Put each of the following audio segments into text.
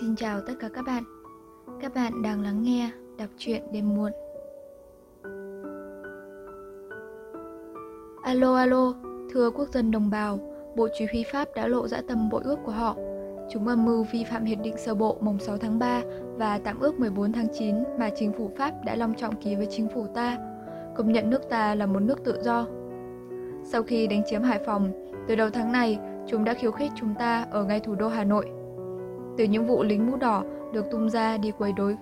Xin chào tất cả các bạn. Các bạn đang lắng nghe đọc truyện đêm muộn. Alo alo, thưa quốc dân đồng bào, Bộ Chỉ huy Pháp đã lộ dã tâm bội ước của họ. Chúng âm mưu vi phạm hiệp định sơ bộ mùng 6 tháng 3 và tạm ước 14 tháng 9 mà chính phủ Pháp đã long trọng ký với chính phủ ta, công nhận nước ta là một nước tự do. Sau khi đánh chiếm Hải Phòng, từ đầu tháng này, chúng đã khiêu khích chúng ta ở ngay thủ đô Hà Nội từ những vụ lính mũ đỏ được tung ra đi quấy rối.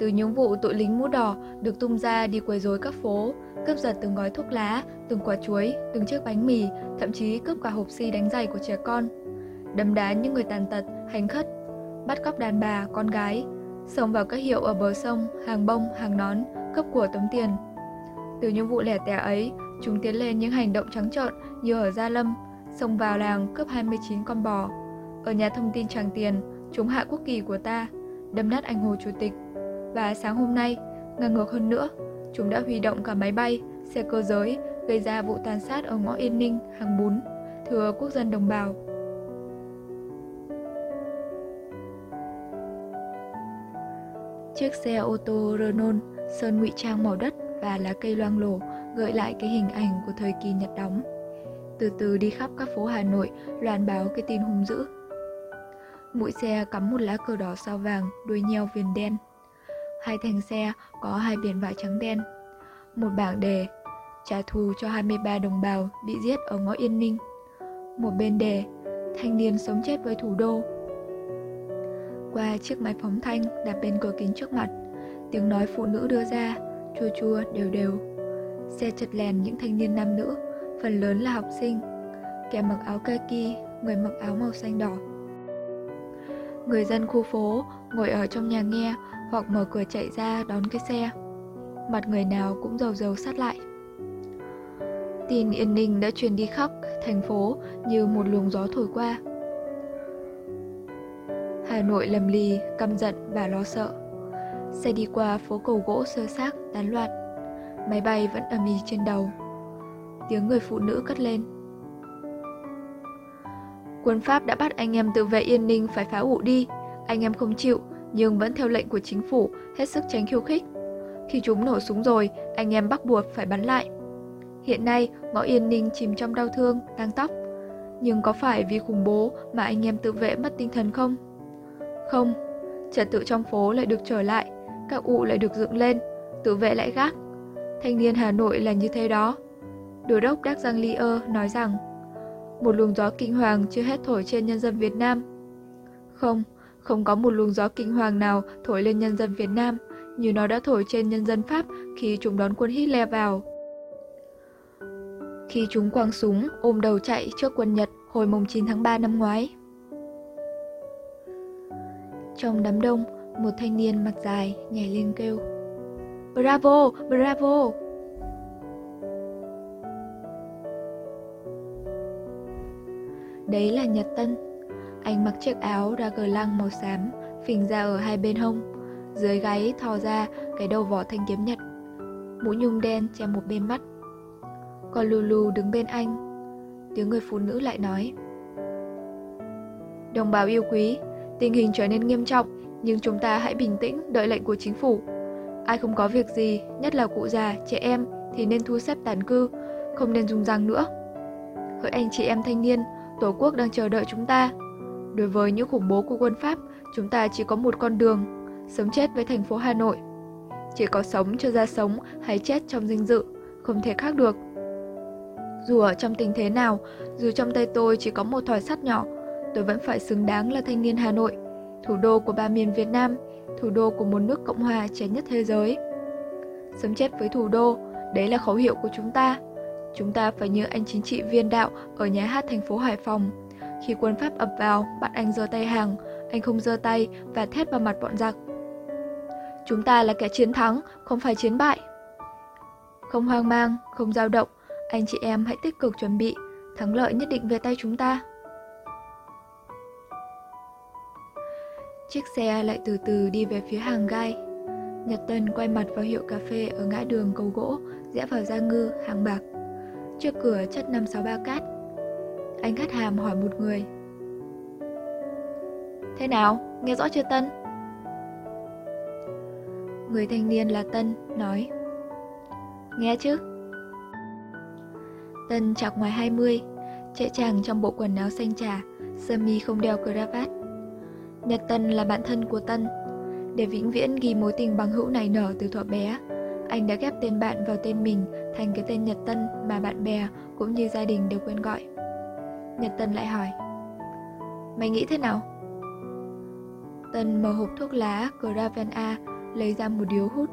Từ những vụ tội lính mũ đỏ được tung ra đi quấy rối các phố, cướp giật từng gói thuốc lá, từng quả chuối, từng chiếc bánh mì, thậm chí cướp cả hộp xi si đánh giày của trẻ con, đấm đá những người tàn tật, hành khất, bắt cóc đàn bà, con gái, xông vào các hiệu ở bờ sông, hàng bông, hàng nón, cướp của tống tiền. Từ những vụ lẻ tẻ ấy, chúng tiến lên những hành động trắng trợn như ở Gia Lâm, xông vào làng cướp 29 con bò. Ở nhà thông tin Tràng Tiền, chúng hạ quốc kỳ của ta, đâm nát anh Hồ Chủ tịch. Và sáng hôm nay, ngang ngược hơn nữa, chúng đã huy động cả máy bay, xe cơ giới, gây ra vụ tàn sát ở ngõ Yên Ninh, hàng bún, thừa quốc dân đồng bào. Chiếc xe ô tô Renault sơn ngụy trang màu đất và lá cây loang lổ gợi lại cái hình ảnh của thời kỳ Nhật đóng từ từ đi khắp các phố Hà Nội loan báo cái tin hung dữ. Mũi xe cắm một lá cờ đỏ sao vàng đuôi nheo viền đen. Hai thành xe có hai biển vải trắng đen. Một bảng đề trả thù cho 23 đồng bào bị giết ở ngõ Yên Ninh. Một bên đề thanh niên sống chết với thủ đô. Qua chiếc máy phóng thanh đặt bên cửa kính trước mặt, tiếng nói phụ nữ đưa ra, chua chua đều đều. Xe chật lèn những thanh niên nam nữ phần lớn là học sinh, kẻ mặc áo kaki, người mặc áo màu xanh đỏ. Người dân khu phố ngồi ở trong nhà nghe hoặc mở cửa chạy ra đón cái xe. Mặt người nào cũng dầu dầu sát lại. Tin yên ninh đã truyền đi khắp thành phố như một luồng gió thổi qua. Hà Nội lầm lì, căm giận và lo sợ. Xe đi qua phố cầu gỗ sơ xác, tán loạn. Máy bay vẫn ầm ĩ trên đầu tiếng người phụ nữ cất lên. Quân Pháp đã bắt anh em tự vệ Yên Ninh phải phá ủ đi. Anh em không chịu, nhưng vẫn theo lệnh của chính phủ, hết sức tránh khiêu khích. Khi chúng nổ súng rồi, anh em bắt buộc phải bắn lại. Hiện nay, ngõ Yên Ninh chìm trong đau thương, tăng tóc. Nhưng có phải vì khủng bố mà anh em tự vệ mất tinh thần không? Không, trật tự trong phố lại được trở lại, các ụ lại được dựng lên, tự vệ lại gác. Thanh niên Hà Nội là như thế đó. Đô đốc Đắc Giang Li ơ nói rằng một luồng gió kinh hoàng chưa hết thổi trên nhân dân Việt Nam. Không, không có một luồng gió kinh hoàng nào thổi lên nhân dân Việt Nam như nó đã thổi trên nhân dân Pháp khi chúng đón quân Hitler vào. Khi chúng quăng súng ôm đầu chạy trước quân Nhật hồi mùng 9 tháng 3 năm ngoái. Trong đám đông, một thanh niên mặt dài nhảy lên kêu Bravo, bravo! Đấy là Nhật Tân. Anh mặc chiếc áo ra gờ lăng màu xám, phình ra ở hai bên hông. Dưới gáy thò ra cái đầu vỏ thanh kiếm nhật. Mũ nhung đen che một bên mắt. Còn Lulu đứng bên anh. Tiếng người phụ nữ lại nói. Đồng bào yêu quý, tình hình trở nên nghiêm trọng, nhưng chúng ta hãy bình tĩnh đợi lệnh của chính phủ. Ai không có việc gì, nhất là cụ già, trẻ em, thì nên thu xếp tản cư, không nên dùng răng nữa. Hỡi anh chị em thanh niên, Tổ quốc đang chờ đợi chúng ta. Đối với những khủng bố của quân Pháp, chúng ta chỉ có một con đường, sống chết với thành phố Hà Nội. Chỉ có sống cho ra sống hay chết trong danh dự, không thể khác được. Dù ở trong tình thế nào, dù trong tay tôi chỉ có một thỏi sắt nhỏ, tôi vẫn phải xứng đáng là thanh niên Hà Nội, thủ đô của ba miền Việt Nam, thủ đô của một nước Cộng hòa trẻ nhất thế giới. Sống chết với thủ đô, đấy là khẩu hiệu của chúng ta. Chúng ta phải như anh chính trị viên đạo ở nhà hát thành phố Hải Phòng. Khi quân Pháp ập vào, bắt anh giơ tay hàng, anh không giơ tay và thét vào mặt bọn giặc. Chúng ta là kẻ chiến thắng, không phải chiến bại. Không hoang mang, không dao động, anh chị em hãy tích cực chuẩn bị, thắng lợi nhất định về tay chúng ta. Chiếc xe lại từ từ đi về phía hàng gai. Nhật Tân quay mặt vào hiệu cà phê ở ngã đường cầu gỗ, rẽ vào Gia Ngư, hàng bạc. Trước cửa chất 563 cát Anh cắt hàm hỏi một người Thế nào, nghe rõ chưa Tân? Người thanh niên là Tân, nói Nghe chứ? Tân chạc ngoài 20, trẻ chàng trong bộ quần áo xanh trà, sơ mi không đeo cravat. Nhật Tân là bạn thân của Tân. Để vĩnh viễn ghi mối tình bằng hữu này nở từ thuở bé, anh đã ghép tên bạn vào tên mình thành cái tên Nhật Tân mà bạn bè cũng như gia đình đều quên gọi. Nhật Tân lại hỏi, Mày nghĩ thế nào? Tân mở hộp thuốc lá Graven A lấy ra một điếu hút,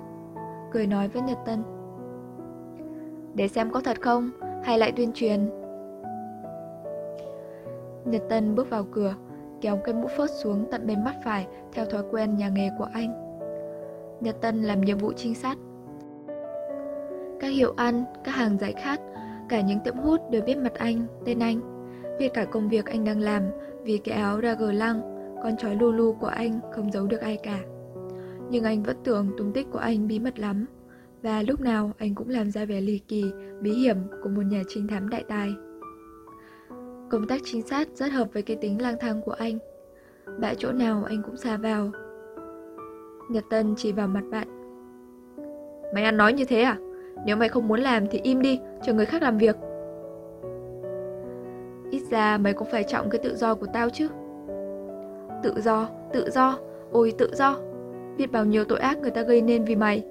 cười nói với Nhật Tân, Để xem có thật không hay lại tuyên truyền Nhật Tân bước vào cửa, kéo cái mũ phớt xuống tận bên mắt phải theo thói quen nhà nghề của anh Nhật Tân làm nhiệm vụ trinh sát các hiệu ăn, các hàng giải khát, cả những tiệm hút đều biết mặt anh, tên anh. Biết cả công việc anh đang làm vì cái áo ra gờ lăng, con chó Lulu của anh không giấu được ai cả. Nhưng anh vẫn tưởng tung tích của anh bí mật lắm. Và lúc nào anh cũng làm ra vẻ lì kỳ, bí hiểm của một nhà trinh thám đại tài. Công tác trinh sát rất hợp với cái tính lang thang của anh. Bãi chỗ nào anh cũng xa vào. Nhật Tân chỉ vào mặt bạn. Mày ăn nói như thế à? Nếu mày không muốn làm thì im đi, cho người khác làm việc. Ít ra mày cũng phải trọng cái tự do của tao chứ. Tự do, tự do, ôi tự do. Biết bao nhiêu tội ác người ta gây nên vì mày.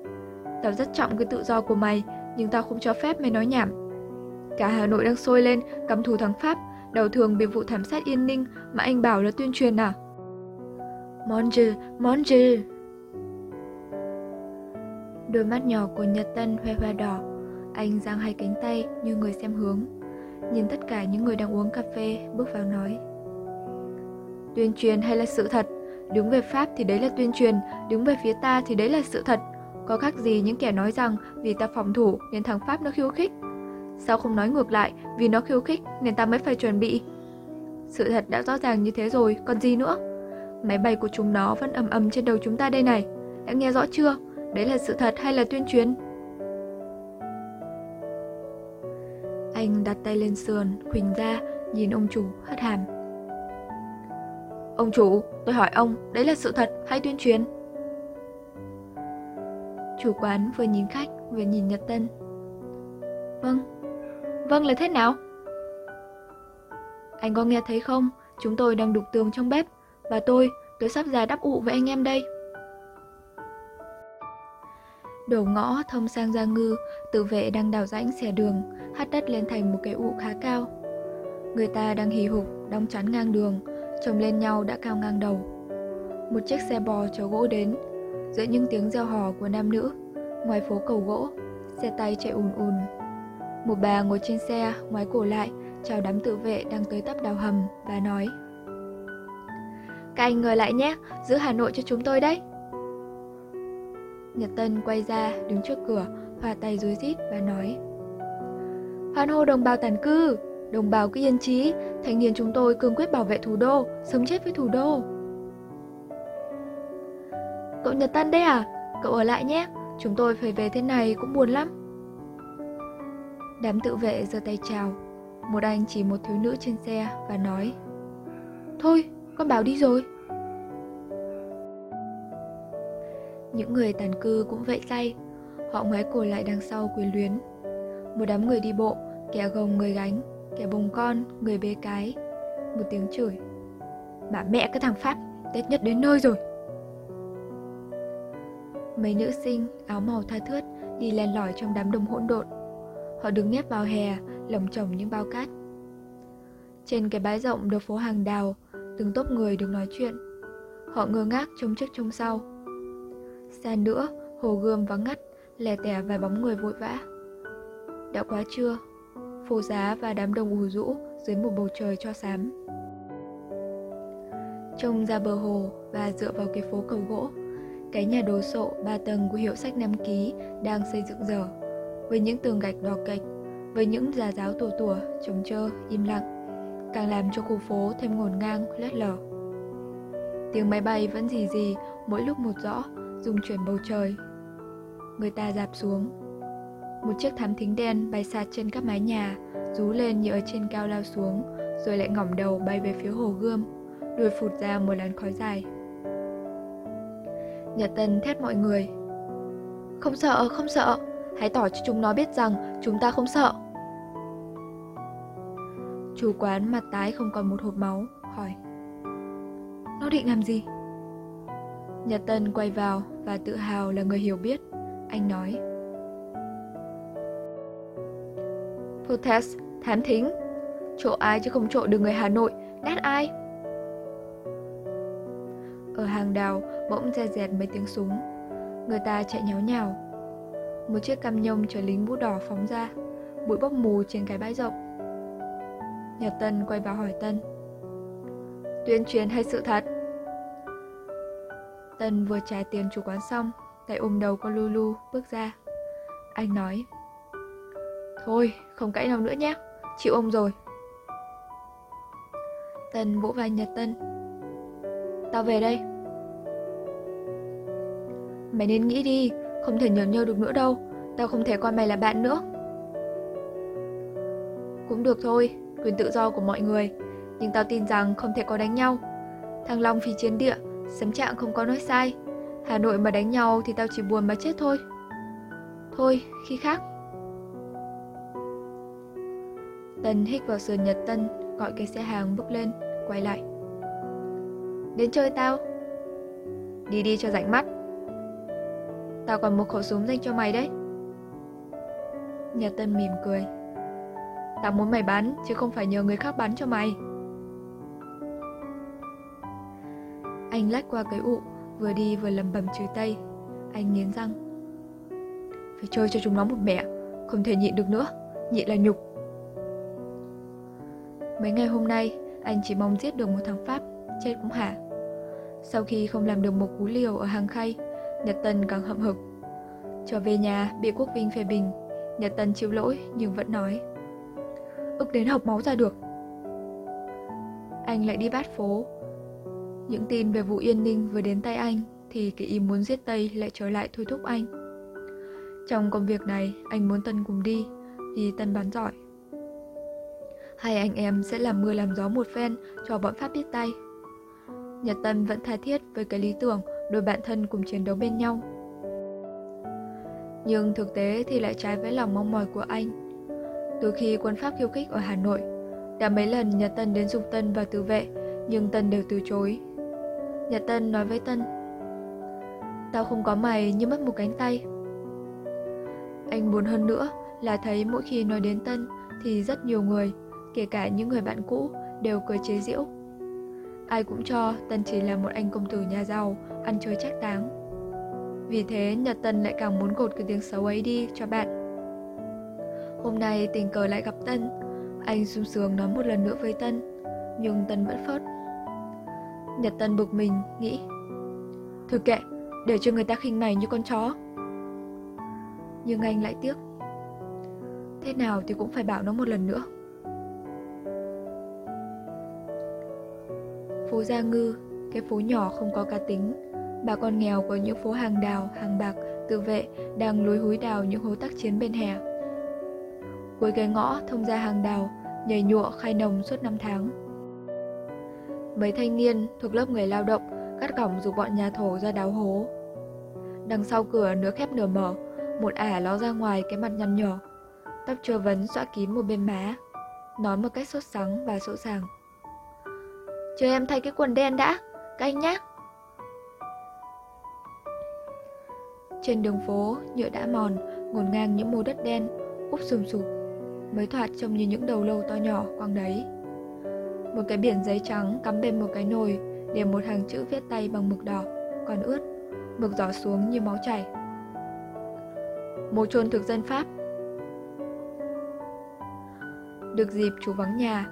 Tao rất trọng cái tự do của mày, nhưng tao không cho phép mày nói nhảm. Cả Hà Nội đang sôi lên, cầm thù thằng Pháp, đầu thường bị vụ thảm sát Yên Ninh mà anh bảo là tuyên truyền à? Mon Dieu, mon Dieu. Đôi mắt nhỏ của Nhật Tân hoe hoe đỏ, Anh giang hai cánh tay như người xem hướng. Nhìn tất cả những người đang uống cà phê, Bước vào nói. Tuyên truyền hay là sự thật? Đứng về Pháp thì đấy là tuyên truyền, Đứng về phía ta thì đấy là sự thật. Có khác gì những kẻ nói rằng Vì ta phòng thủ nên thằng Pháp nó khiêu khích? Sao không nói ngược lại, Vì nó khiêu khích nên ta mới phải chuẩn bị? Sự thật đã rõ ràng như thế rồi, Còn gì nữa? Máy bay của chúng nó vẫn ầm ầm trên đầu chúng ta đây này. Đã nghe rõ chưa? Đấy là sự thật hay là tuyên truyền? Anh đặt tay lên sườn, khuỳnh ra, nhìn ông chủ, hất hàm. Ông chủ, tôi hỏi ông, đấy là sự thật hay tuyên truyền? Chủ quán vừa nhìn khách, vừa nhìn Nhật Tân. Vâng, vâng là thế nào? Anh có nghe thấy không? Chúng tôi đang đục tường trong bếp, và tôi, tôi sắp ra đắp ụ với anh em đây. Đầu ngõ thông sang Gia Ngư, tự vệ đang đào rãnh xẻ đường, hắt đất lên thành một cái ụ khá cao. Người ta đang hì hục, đóng chắn ngang đường, chồng lên nhau đã cao ngang đầu. Một chiếc xe bò chở gỗ đến, giữa những tiếng reo hò của nam nữ, ngoài phố cầu gỗ, xe tay chạy ùn ùn. Một bà ngồi trên xe, ngoái cổ lại, chào đám tự vệ đang tới tấp đào hầm và nói Các anh ngồi lại nhé, giữ Hà Nội cho chúng tôi đấy. Nhật Tân quay ra, đứng trước cửa, hòa tay rối rít và nói Hoan hô đồng bào tản cư, đồng bào cứ yên trí, thanh niên chúng tôi cương quyết bảo vệ thủ đô, sống chết với thủ đô. Cậu Nhật Tân đấy à? Cậu ở lại nhé, chúng tôi phải về thế này cũng buồn lắm. Đám tự vệ giơ tay chào, một anh chỉ một thiếu nữ trên xe và nói Thôi, con bảo đi rồi. Những người tàn cư cũng vậy tay, Họ ngoái cổ lại đằng sau quyến luyến. Một đám người đi bộ Kẻ gồng người gánh Kẻ bồng con, người bế cái. Một tiếng chửi Bà mẹ cái thằng Pháp Tết nhất đến nơi rồi. Mấy nữ sinh áo màu tha thướt Đi len lỏi trong đám đông hỗn độn. Họ đứng nép vào hè Lồng chồng những bao cát. Trên cái bãi rộng đầu phố hàng đào Từng tốp người được nói chuyện. Họ ngơ ngác trông trước trông sau. Xa nữa, hồ gươm vắng ngắt, lẻ tẻ vài bóng người vội vã. Đã quá trưa, phố giá và đám đông ù rũ dưới một bầu trời cho xám. Trông ra bờ hồ và dựa vào cái phố cầu gỗ, cái nhà đồ sộ ba tầng của hiệu sách Nam Ký đang xây dựng dở, với những tường gạch đỏ kệch, với những già giáo tù tủa, trống trơ, im lặng, càng làm cho khu phố thêm ngổn ngang, lét lở. Tiếng máy bay vẫn gì gì mỗi lúc một rõ, dung chuyển bầu trời. Người ta dạp xuống. Một chiếc thám thính đen bay xa trên các mái nhà, rú lên như ở trên cao lao xuống, rồi lại ngỏng đầu bay về phía hồ gươm, đuôi phụt ra một làn khói dài. Nhật Tân thét mọi người. Không sợ, không sợ, hãy tỏ cho chúng nó biết rằng chúng ta không sợ. Chủ quán mặt tái không còn một hộp máu, hỏi. Nó định làm gì? Nhật Tân quay vào và tự hào là người hiểu biết. Anh nói. Protest, thám thính. Trộ ai chứ không trộ được người Hà Nội, nát ai? Ở hàng đào bỗng re rẹt mấy tiếng súng. Người ta chạy nháo nhào. Một chiếc cam nhông chở lính mũ đỏ phóng ra, bụi bốc mù trên cái bãi rộng. Nhật Tân quay vào hỏi Tân. Tuyên truyền hay sự thật? Tân vừa trả tiền chủ quán xong, tay ôm đầu con Lulu bước ra. Anh nói. Thôi, không cãi nhau nữa nhé, chịu ông rồi. Tân vỗ vai Nhật Tân. Tao về đây. Mày nên nghĩ đi, không thể nhường nhơ được nữa đâu, tao không thể coi mày là bạn nữa. Cũng được thôi, quyền tự do của mọi người, nhưng tao tin rằng không thể có đánh nhau. Thằng Long phi chiến địa, sấm trạng không có nói sai. Hà Nội mà đánh nhau thì tao chỉ buồn mà chết thôi. Thôi, khi khác. Tân hít vào sườn Nhật Tân, gọi cái xe hàng bước lên, quay lại. Đến chơi tao. Đi đi cho rảnh mắt. Tao còn một khẩu súng dành cho mày đấy. Nhật Tân mỉm cười. Tao muốn mày bắn, chứ không phải nhờ người khác bắn cho mày. Anh lách qua cái ụ, vừa đi vừa lầm bầm chửi tay. Anh nghiến răng. Phải chơi cho chúng nó một mẹ, không thể nhịn được nữa, nhịn là nhục. Mấy ngày hôm nay, anh chỉ mong giết được một thằng Pháp, chết cũng hả. Sau khi không làm được một cú liều ở hàng khay, Nhật Tân càng hậm hực. Trở về nhà, bị Quốc Vinh phê bình, Nhật Tân chịu lỗi nhưng vẫn nói. Ức đến học máu ra được. Anh lại đi bát phố. Những tin về vụ Yên Ninh vừa đến tay anh thì cái ý muốn giết Tây lại trở lại thôi thúc anh. Trong công việc này, anh muốn Tân cùng đi vì Tân bán giỏi. Hai anh em sẽ làm mưa làm gió một phen cho bọn Pháp biết tay. Nhật Tân vẫn tha thiết với cái lý tưởng đôi bạn thân cùng chiến đấu bên nhau. Nhưng thực tế thì lại trái với lòng mong mỏi của anh. Từ khi quân Pháp khiêu khích ở Hà Nội, đã mấy lần Nhật Tân đến dục Tân vào tự vệ, nhưng Tân đều từ chối. Nhật Tân nói với Tân, Tao không có mày như mất một cánh tay. Anh buồn hơn nữa là thấy mỗi khi nói đến Tân thì rất nhiều người, kể cả những người bạn cũ, đều cười chế giễu. Ai cũng cho Tân chỉ là một anh công tử nhà giàu, ăn chơi trách táng. Vì thế Nhật Tân lại càng muốn gột cái tiếng xấu ấy đi cho bạn. Hôm nay tình cờ lại gặp Tân, anh sung sướng nói một lần nữa với Tân, nhưng Tân vẫn phớt. Nhật Tân bực mình, nghĩ Thôi kệ, để cho người ta khinh mày như con chó. Nhưng anh lại tiếc. Thế nào thì cũng phải bảo nó một lần nữa. Phố Gia Ngư, cái phố nhỏ không có cá tính, bà con nghèo của những phố hàng đào, hàng bạc, tự vệ đang lối húi đào những hố tác chiến bên hè. Cuối cái ngõ thông ra hàng đào, nhảy nhụa khai nồng suốt năm tháng. Mấy thanh niên thuộc lớp người lao động cắt cổng dục bọn nhà thổ ra đào hố. Đằng sau cửa nửa khép nửa mở, một ả ló ra ngoài cái mặt nhăn nhở, tóc chưa vấn xõa kín một bên má, nói một cách sốt sắng và sỗ sàng. Chờ em thay cái quần đen đã, các anh nhé. Trên đường phố, nhựa đã mòn, ngổn ngang những mô đất đen, úp sùm sụp, mới thoạt trông như những đầu lâu to nhỏ quăng đấy. Một cái biển giấy trắng cắm bên một cái nồi, để một hàng chữ viết tay bằng mực đỏ, còn ướt, mực giỏ xuống như máu chảy. Mồ chôn thực dân Pháp Được dịp chú vắng nhà,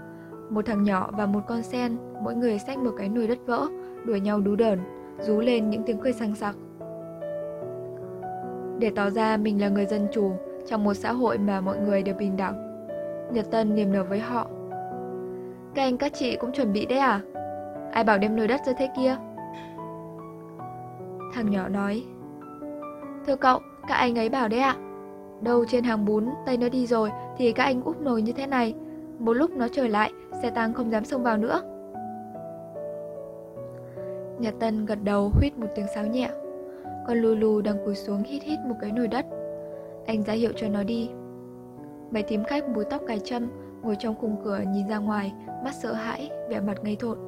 một thằng nhỏ và một con sen, mỗi người xách một cái nồi đất vỡ, đuổi nhau đú đờn, rú lên những tiếng cười sang sặc. Để tỏ ra mình là người dân chủ trong một xã hội mà mọi người đều bình đẳng, Nhật Tân niềm nở với họ. Các anh các chị cũng chuẩn bị đấy à? Ai bảo đem nồi đất ra thế kia? Thằng nhỏ nói Thưa cậu, các anh ấy bảo đấy ạ Đâu trên hàng bún, tay nó đi rồi Thì các anh úp nồi như thế này Một lúc nó trở lại, xe tăng không dám xông vào nữa Nhật Tân gật đầu huýt một tiếng sáo nhẹ. Con Lulu đang cúi xuống hít hít một cái nồi đất. Anh ra hiệu cho nó đi. Mấy tím khách búi tóc cài châm ngồi trong khung cửa nhìn ra ngoài, mắt sợ hãi, vẻ mặt ngây thộn.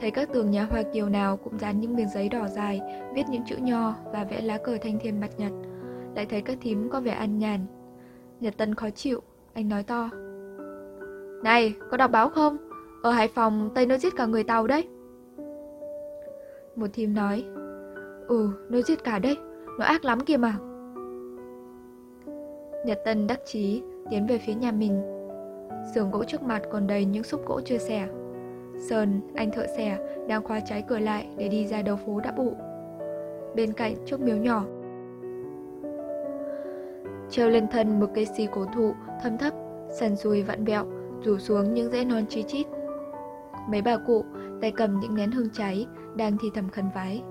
Thấy các tường nhà Hoa Kiều nào cũng dán những miếng giấy đỏ dài, viết những chữ nho và vẽ lá cờ thanh thiên mặt nhật. Lại thấy các thím có vẻ ăn nhàn. Nhật Tân khó chịu, anh nói to. Này, có đọc báo không? Ở Hải Phòng, Tây nó giết cả người Tàu đấy. Một thím nói, Ừ, nó giết cả đấy, nó ác lắm kìa mà. Nhật Tân đắc chí tiến về phía nhà mình. Sườn gỗ trước mặt còn đầy những xúc gỗ chưa xẻ. Sơn, anh thợ xẻ, đang khóa trái cửa lại để đi ra đầu phố đã bụ. Bên cạnh chiếc miếu nhỏ. Treo lên thân một cây xì cổ thụ thâm thấp, sần sùi vặn vẹo, rủ xuống những rễ non chi chít. Mấy bà cụ tay cầm những nén hương cháy đang thì thầm khấn vái.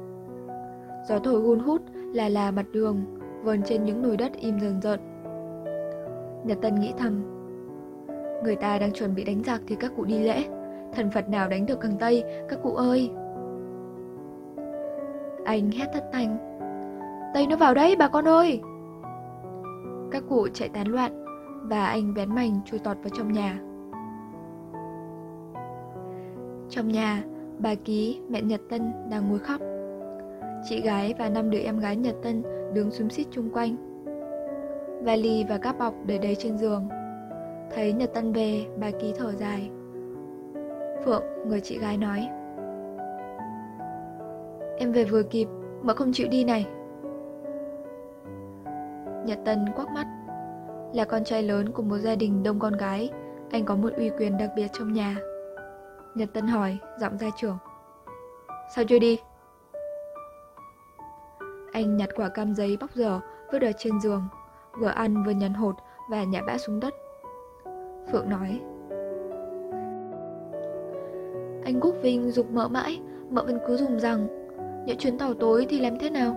Gió thổi hun hút là là mặt đường, vờn trên những nồi đất im dần rợn. Nhật Tân nghĩ thầm, người ta đang chuẩn bị đánh giặc thì các cụ đi lễ, thần Phật nào đánh được càng Tây, các cụ ơi. Anh hét thất thanh, Tây nó vào đấy bà con ơi. Các cụ chạy tán loạn và anh bén mảnh chui tọt vào trong nhà. Trong nhà, bà Ký, mẹ Nhật Tân đang ngồi khóc. Chị gái và năm đứa em gái Nhật Tân đứng xúm xít chung quanh. Vali và các bọc để đầy trên giường. Thấy Nhật Tân về, bà Ký thở dài. Phượng, người chị gái nói. Em về vừa kịp, mà không chịu đi này. Nhật Tân quắc mắt. Là con trai lớn của một gia đình đông con gái, anh có một uy quyền đặc biệt trong nhà. Nhật Tân hỏi, giọng gia trưởng. Sao chưa đi? Anh nhặt quả cam giấy bóc dở, vứt ở trên giường, vừa ăn vừa nhằn hột và nhả bã xuống đất. Phượng nói, Anh Quốc Vinh dục mỡ mãi, mỡ vẫn cứ dùng rằng, những chuyến tàu tối thì làm thế nào?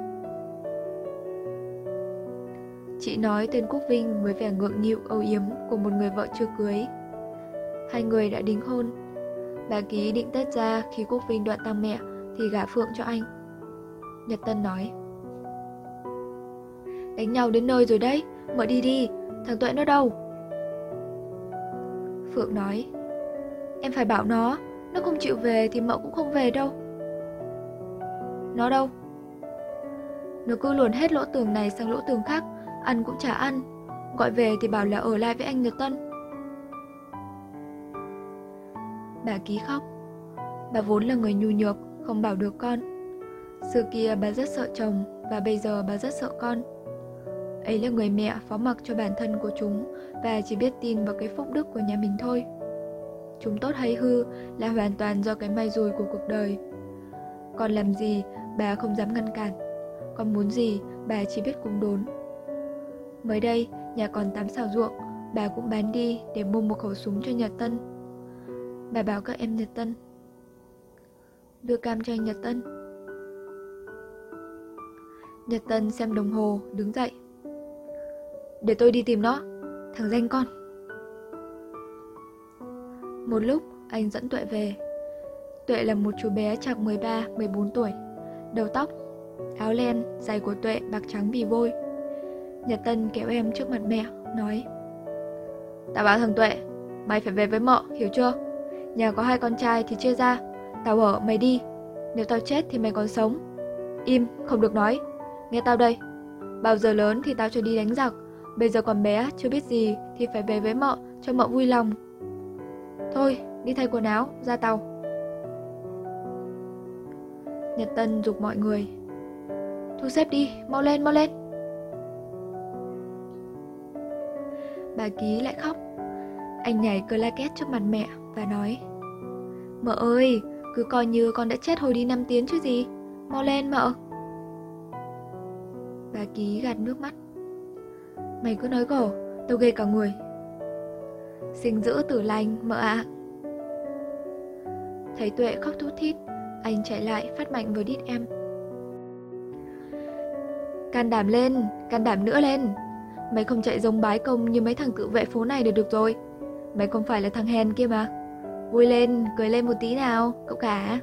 Chị nói tên Quốc Vinh với vẻ ngượng nghịu âu yếm của một người vợ chưa cưới. Hai người đã đính hôn. Bà ký định Tết ra khi Quốc Vinh đoạn tang mẹ thì gả Phượng cho anh. Nhật Tân nói. Đánh nhau đến nơi rồi đấy, mở đi đi, thằng Tuệ nó đâu? Phượng nói. Em phải bảo nó, nó không chịu về thì mợ cũng không về đâu. Nó đâu? Nó cứ luồn hết lỗ tường này sang lỗ tường khác, ăn cũng chả ăn. Gọi về thì bảo là ở lại với anh Nhật Tân. Bà ký khóc. Bà vốn là người nhu nhược, không bảo được con. Xưa kia bà rất sợ chồng và bây giờ bà rất sợ con. Ấy là người mẹ phó mặc cho bản thân của chúng và chỉ biết tin vào cái phúc đức của nhà mình thôi. Chúng tốt hay hư là hoàn toàn do cái may rủi của cuộc đời. Còn làm gì, bà không dám ngăn cản. Con muốn gì, bà chỉ biết cùng đốn. Mới đây, nhà còn tám xào ruộng, bà cũng bán đi để mua một khẩu súng cho Nhật Tân. Bà bảo các em Nhật Tân. Đưa cam cho anh Nhật Tân. Nhật Tân xem đồng hồ, đứng dậy. Để tôi đi tìm nó, thằng danh con. Một lúc, anh dẫn Tuệ về. Tuệ là một chú bé chạc 13-14 tuổi, đầu tóc, áo len, giày của Tuệ bạc trắng vì vôi. Nhật Tân kéo em trước mặt mẹ, nói Tao bảo thằng Tuệ, mày phải về với mợ, hiểu chưa? Nhà có hai con trai thì chia ra, tao ở, mày đi. Nếu tao chết thì mày còn sống. Im, không được nói. Nghe tao đây. Bao giờ lớn thì tao cho đi đánh giặc, Bây giờ còn bé, chưa biết gì thì phải về với mợ, cho mợ vui lòng. Thôi, đi thay quần áo, ra tàu. Nhật Tân dục mọi người. Thu xếp đi, mau lên, mau lên. Bà Ký lại khóc. Anh nhảy cờ la két trước mặt mẹ và nói Mợ ơi, cứ coi như con đã chết hồi đi năm tiếng chứ gì. Mau lên mợ. Bà Ký gạt nước mắt. Mày cứ nói cổ, tao ghê cả người. Sinh giữ tử lành, mợ ạ. Thấy Tuệ khóc thút thít, anh chạy lại phát mạnh với đít em. Can đảm lên, can đảm nữa lên. Mày không chạy giống bái công như mấy thằng tự vệ phố này được được rồi. Mày không phải là thằng hèn kia mà. Vui lên, cười lên một tí nào, cậu cả.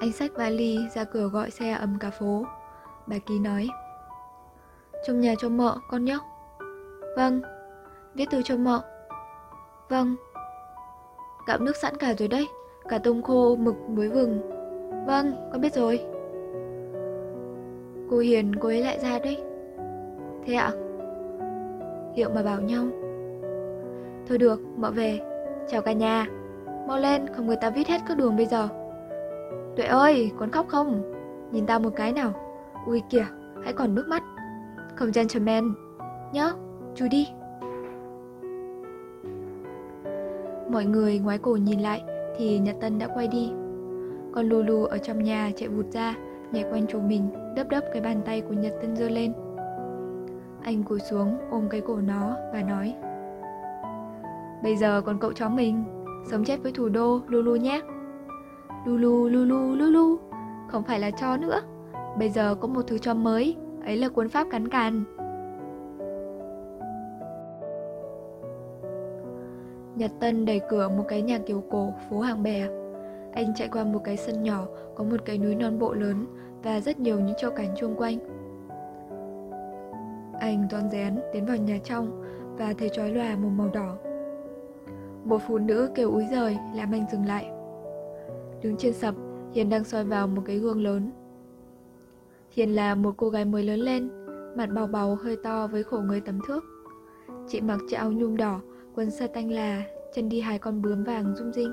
Anh xách vali ra cửa gọi xe ầm cả phố. Bà Ký nói. Trong nhà cho mợ, con nhé. Vâng. Viết thư cho mợ. Vâng. Gạo nước sẵn cả rồi đấy. Cả tôm khô, mực, muối vừng. Vâng, con biết rồi. Cô Hiền, cô ấy lại ra đấy. Thế ạ? Liệu mà bảo nhau. Thôi được, mợ về. Chào cả nhà. Mau lên, không người ta viết hết các đường bây giờ. Tuệ ơi, con khóc không? Nhìn tao một cái nào. Ui kìa, hãy còn nước mắt. Không gentleman. Nhớ, chú đi. Mọi người ngoái cổ nhìn lại thì Nhật Tân đã quay đi. Còn Lulu ở trong nhà chạy vụt ra, nhảy quanh chỗ mình, đấp đấp cái bàn tay của Nhật Tân giơ lên. Anh cúi xuống ôm cái cổ nó và nói Bây giờ còn cậu chó mình, sống chết với thủ đô Lulu nhé. Lulu, Lulu, Lulu, không phải là cho nữa. Bây giờ có một thứ cho mới, ấy là cuốn pháp cắn càn. Nhật Tân đẩy cửa một cái nhà kiểu cổ phố Hàng Bè. Anh chạy qua một cái sân nhỏ có một cái núi non bộ lớn và rất nhiều những châu cảnh chung quanh. Anh toan rén tiến vào nhà trong và thấy trói lòa một màu đỏ. Một phụ nữ kêu úi rời làm anh dừng lại. Đứng trên sập, Hiền đang soi vào một cái gương lớn. Hiền là một cô gái mới lớn lên, mặt bào bào hơi to với khổ người tấm thước. Chị mặc chiếc áo nhung đỏ, quần sa tanh là, chân đi hai con bướm vàng rung rinh.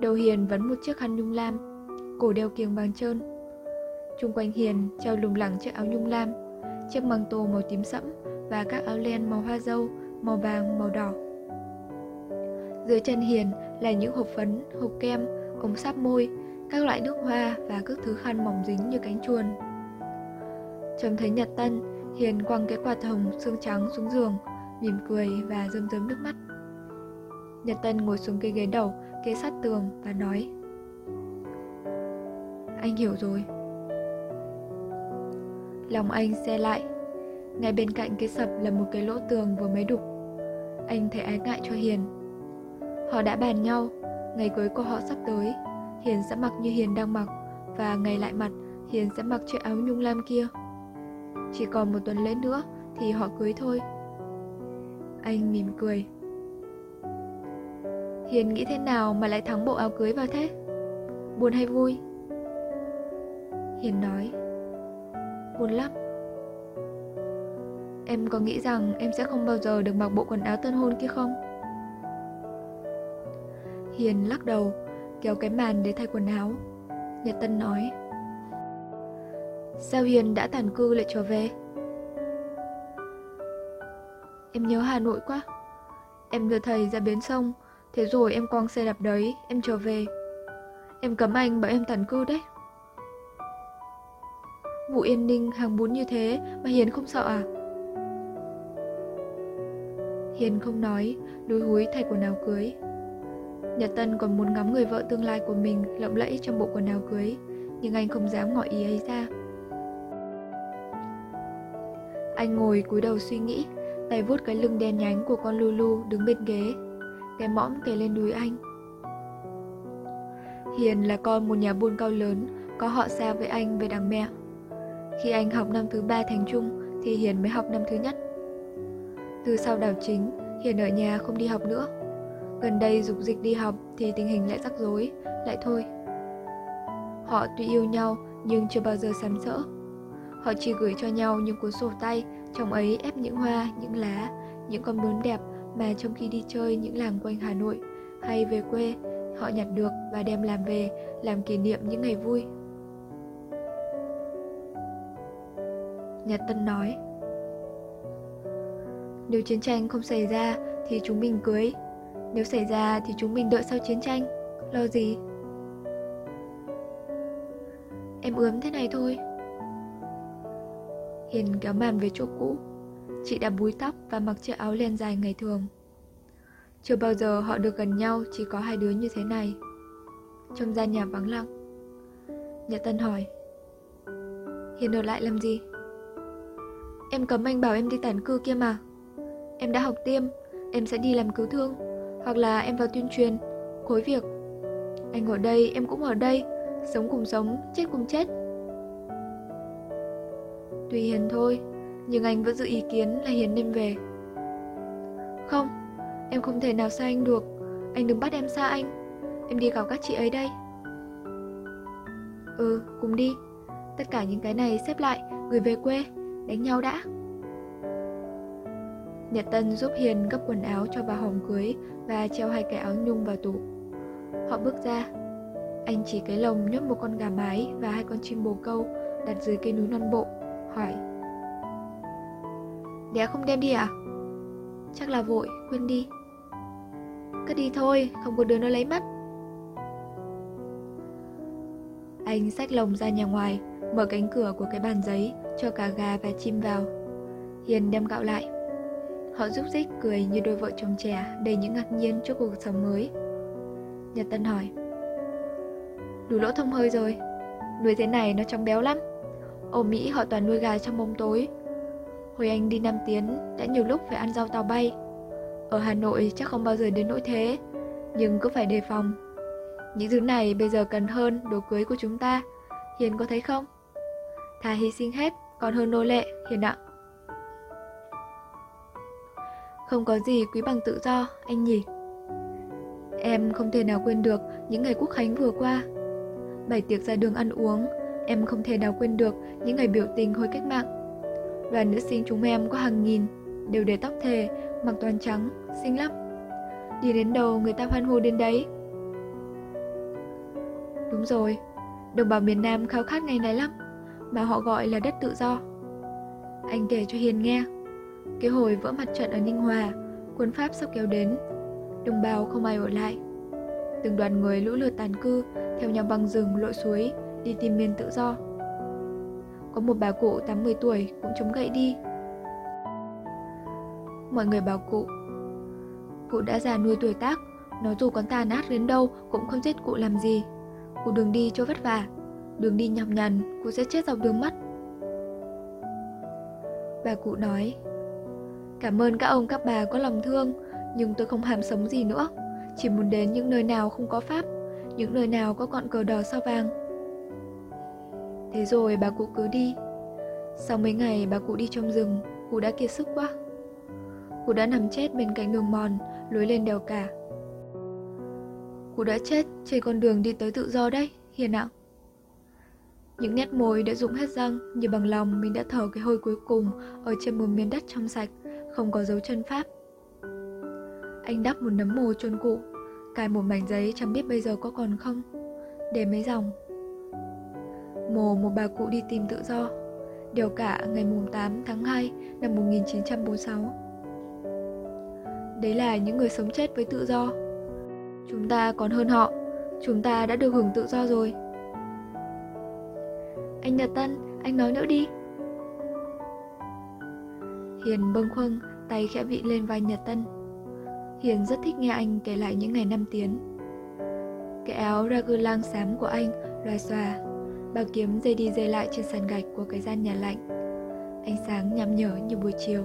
Đầu Hiền vẫn một chiếc khăn nhung lam, cổ đeo kiềng vàng trơn. Trung quanh Hiền treo lủng lẳng chiếc áo nhung lam, chiếc măng tô màu tím sẫm và các áo len màu hoa dâu, màu vàng, màu đỏ. Dưới chân Hiền là những hộp phấn, hộp kem, ống sáp môi, các loại nước hoa và các thứ khăn mỏng dính như cánh chuồn. Trông thấy Nhật Tân, Hiền quăng cái quạt hồng xương trắng xuống giường, mỉm cười và rơm rớm nước mắt. Nhật Tân ngồi xuống cái ghế đầu, kế sát tường và nói Anh hiểu rồi. Lòng anh xe lại. Ngay bên cạnh cái sập là một cái lỗ tường vừa mới đục. Anh thấy ái ngại cho Hiền. Họ đã bàn nhau, ngày cưới của họ sắp tới, Hiền sẽ mặc như Hiền đang mặc và ngày lại mặt Hiền sẽ mặc chiếc áo nhung lam kia. Chỉ còn một tuần lễ nữa thì họ cưới thôi. Anh mỉm cười. Hiền nghĩ thế nào mà lại thắng bộ áo cưới vào thế? Buồn hay vui? Hiền nói Buồn lắm Em có nghĩ rằng em sẽ không bao giờ được mặc bộ quần áo tân hôn kia không? Hiền lắc đầu, Kéo cái màn để thay quần áo Nhật Tân nói Sao Hiền đã tàn cư lại trở về? Em nhớ Hà Nội quá Em đưa thầy ra bến sông Thế rồi em quăng xe đạp đấy Em trở về Em cấm anh bảo em tàn cư đấy Vụ Yên Ninh hàng bún như thế mà Hiền không sợ à? Hiền không nói, đuôi húi thay quần áo cưới. Nhật Tân còn muốn ngắm người vợ tương lai của mình lộng lẫy trong bộ quần áo cưới, nhưng anh không dám ngỏ ý ấy ra. Anh ngồi cúi đầu suy nghĩ, tay vuốt cái lưng đen nhánh của con Lulu đứng bên ghế, cái mõm kề lên đùi anh. Hiền là con một nhà buôn cao lớn, có họ xa với anh về đằng mẹ. Khi anh học năm thứ ba thành trung thì Hiền mới học năm thứ nhất. Từ sau đảo chính, Hiền ở nhà không đi học nữa. Gần đây dục dịch đi học thì tình hình lại rắc rối, lại thôi. Họ tuy yêu nhau nhưng chưa bao giờ sắm sỡ. Họ chỉ gửi cho nhau những cuốn sổ tay, trong ấy ép những hoa, những lá, những con bướm đẹp mà trong khi đi chơi những làng quanh Hà Nội hay về quê, họ nhặt được và đem làm về, làm kỷ niệm những ngày vui. Nhật Tân nói Nếu chiến tranh không xảy ra thì chúng mình cưới Nếu xảy ra thì chúng mình đợi sau chiến tranh Lo gì Em ướm thế này thôi Hiền kéo màn về chỗ cũ. Chị đã búi tóc và mặc chiếc áo len dài ngày thường. Chưa bao giờ họ được gần nhau chỉ có hai đứa như thế này. Trong gian nhà vắng lặng. Nhật Tân hỏi Hiền ở lại làm gì? Em cấm anh bảo em đi tản cư kia mà. Em đã học tiêm Em sẽ đi làm cứu thương Hoặc là em vào tuyên truyền Khối việc. Anh ở đây em cũng ở đây sống cùng sống, chết cùng chết. Tùy Hiền thôi, nhưng anh vẫn giữ ý kiến là Hiền nên về. Không, em không thể nào xa anh được, anh đừng bắt em xa anh, em đi gặp các chị ấy đây. Ừ, cùng đi, tất cả những cái này xếp lại, gửi về quê, đánh nhau đã. Nhật Tân giúp Hiền gấp quần áo cho vào hòm cưới và treo hai cái áo nhung vào tủ. Họ bước ra. Anh chỉ cái lồng nhốt một con gà mái và hai con chim bồ câu đặt dưới cây núi non bộ, hỏi. Đẻ không đem đi à? Chắc là vội, quên đi. Cứ đi thôi, không có đứa nó lấy mất. Anh xách lồng ra nhà ngoài, mở cánh cửa của cái bàn giấy cho cả gà và chim vào. Hiền đem gạo lại. Họ rúc rích cười như đôi vợ chồng trẻ đầy những ngạc nhiên trước cuộc sống mới. Nhật Tân hỏi Đủ lỗ thông hơi rồi Nuôi thế này nó trong béo lắm ở Mỹ họ toàn nuôi gà trong bóng tối. Hồi anh đi Nam Tiến đã nhiều lúc phải ăn rau tàu bay. Ở Hà Nội chắc không bao giờ đến nỗi thế Nhưng cứ phải đề phòng. Những thứ này bây giờ cần hơn đồ cưới của chúng ta Hiền có thấy không? Thà hy sinh hết còn hơn nô lệ Hiền ạ. Không có gì quý bằng tự do anh nhỉ? Em không thể nào quên được những ngày quốc khánh vừa qua. Bảy tiệc ra đường ăn uống, em không thể nào quên được những ngày biểu tình hồi cách mạng. Đoàn nữ sinh chúng em có hàng nghìn, đều để tóc thề, mặc toàn trắng, xinh lắm. Đi đến đâu người ta hoan hô đến đấy. Đúng rồi, đồng bào miền Nam khao khát ngày này lắm, mà họ gọi là đất tự do. Anh kể cho Hiền nghe, cái hồi vỡ mặt trận ở Ninh Hòa, quân Pháp sắp kéo đến, đồng bào không ai ở lại. Từng đoàn người lũ lượt tàn cư theo nhau băng rừng lội suối đi tìm miền tự do. Có một bà cụ 80 tuổi cũng chống gậy đi. Mọi người bảo cụ Cụ đã già nuôi tuổi tác Nói dù con tàn ác đến đâu Cũng không giết cụ làm gì Cụ đường đi cho vất vả, Đường đi nhọc nhằn, Cụ sẽ chết dọc đường mất Bà cụ nói, Cảm ơn các ông, các bà có lòng thương, nhưng tôi không hàm sống gì nữa Chỉ muốn đến những nơi nào không có pháp, Những nơi nào có ngọn cờ đỏ sao vàng Thế rồi bà cụ cứ đi. Sau mấy ngày bà cụ đi trong rừng Cụ đã kiệt sức quá. Cụ đã nằm chết bên cạnh đường mòn Lối lên đèo cả. Cụ đã chết trên con đường đi tới tự do đấy Hiền ạ. Những nét môi đã rụng hết răng như bằng lòng mình đã thở cái hơi cuối cùng ở trên một miền đất trong sạch, không có dấu chân pháp. Anh đắp một nấm mồ chôn cụ Cài một mảnh giấy chẳng biết bây giờ có còn không Để mấy dòng. Mồ một bà cụ đi tìm tự do. Điều cả ngày mùng 8 tháng 2 năm 1946 Đấy là những người sống chết với tự do. Chúng ta còn hơn họ. Chúng ta đã được hưởng tự do rồi. Anh Nhật Tân, anh nói nữa đi. Hiền bâng khuâng, tay khẽ vị lên vai Nhật Tân. Hiền rất thích nghe anh kể lại những ngày năm tiến. Cái áo ragulang xám của anh loài xòa, Bà kiếm dây đi dây lại trên sàn gạch của cái gian nhà lạnh. Ánh sáng nhằm nhở như buổi chiều.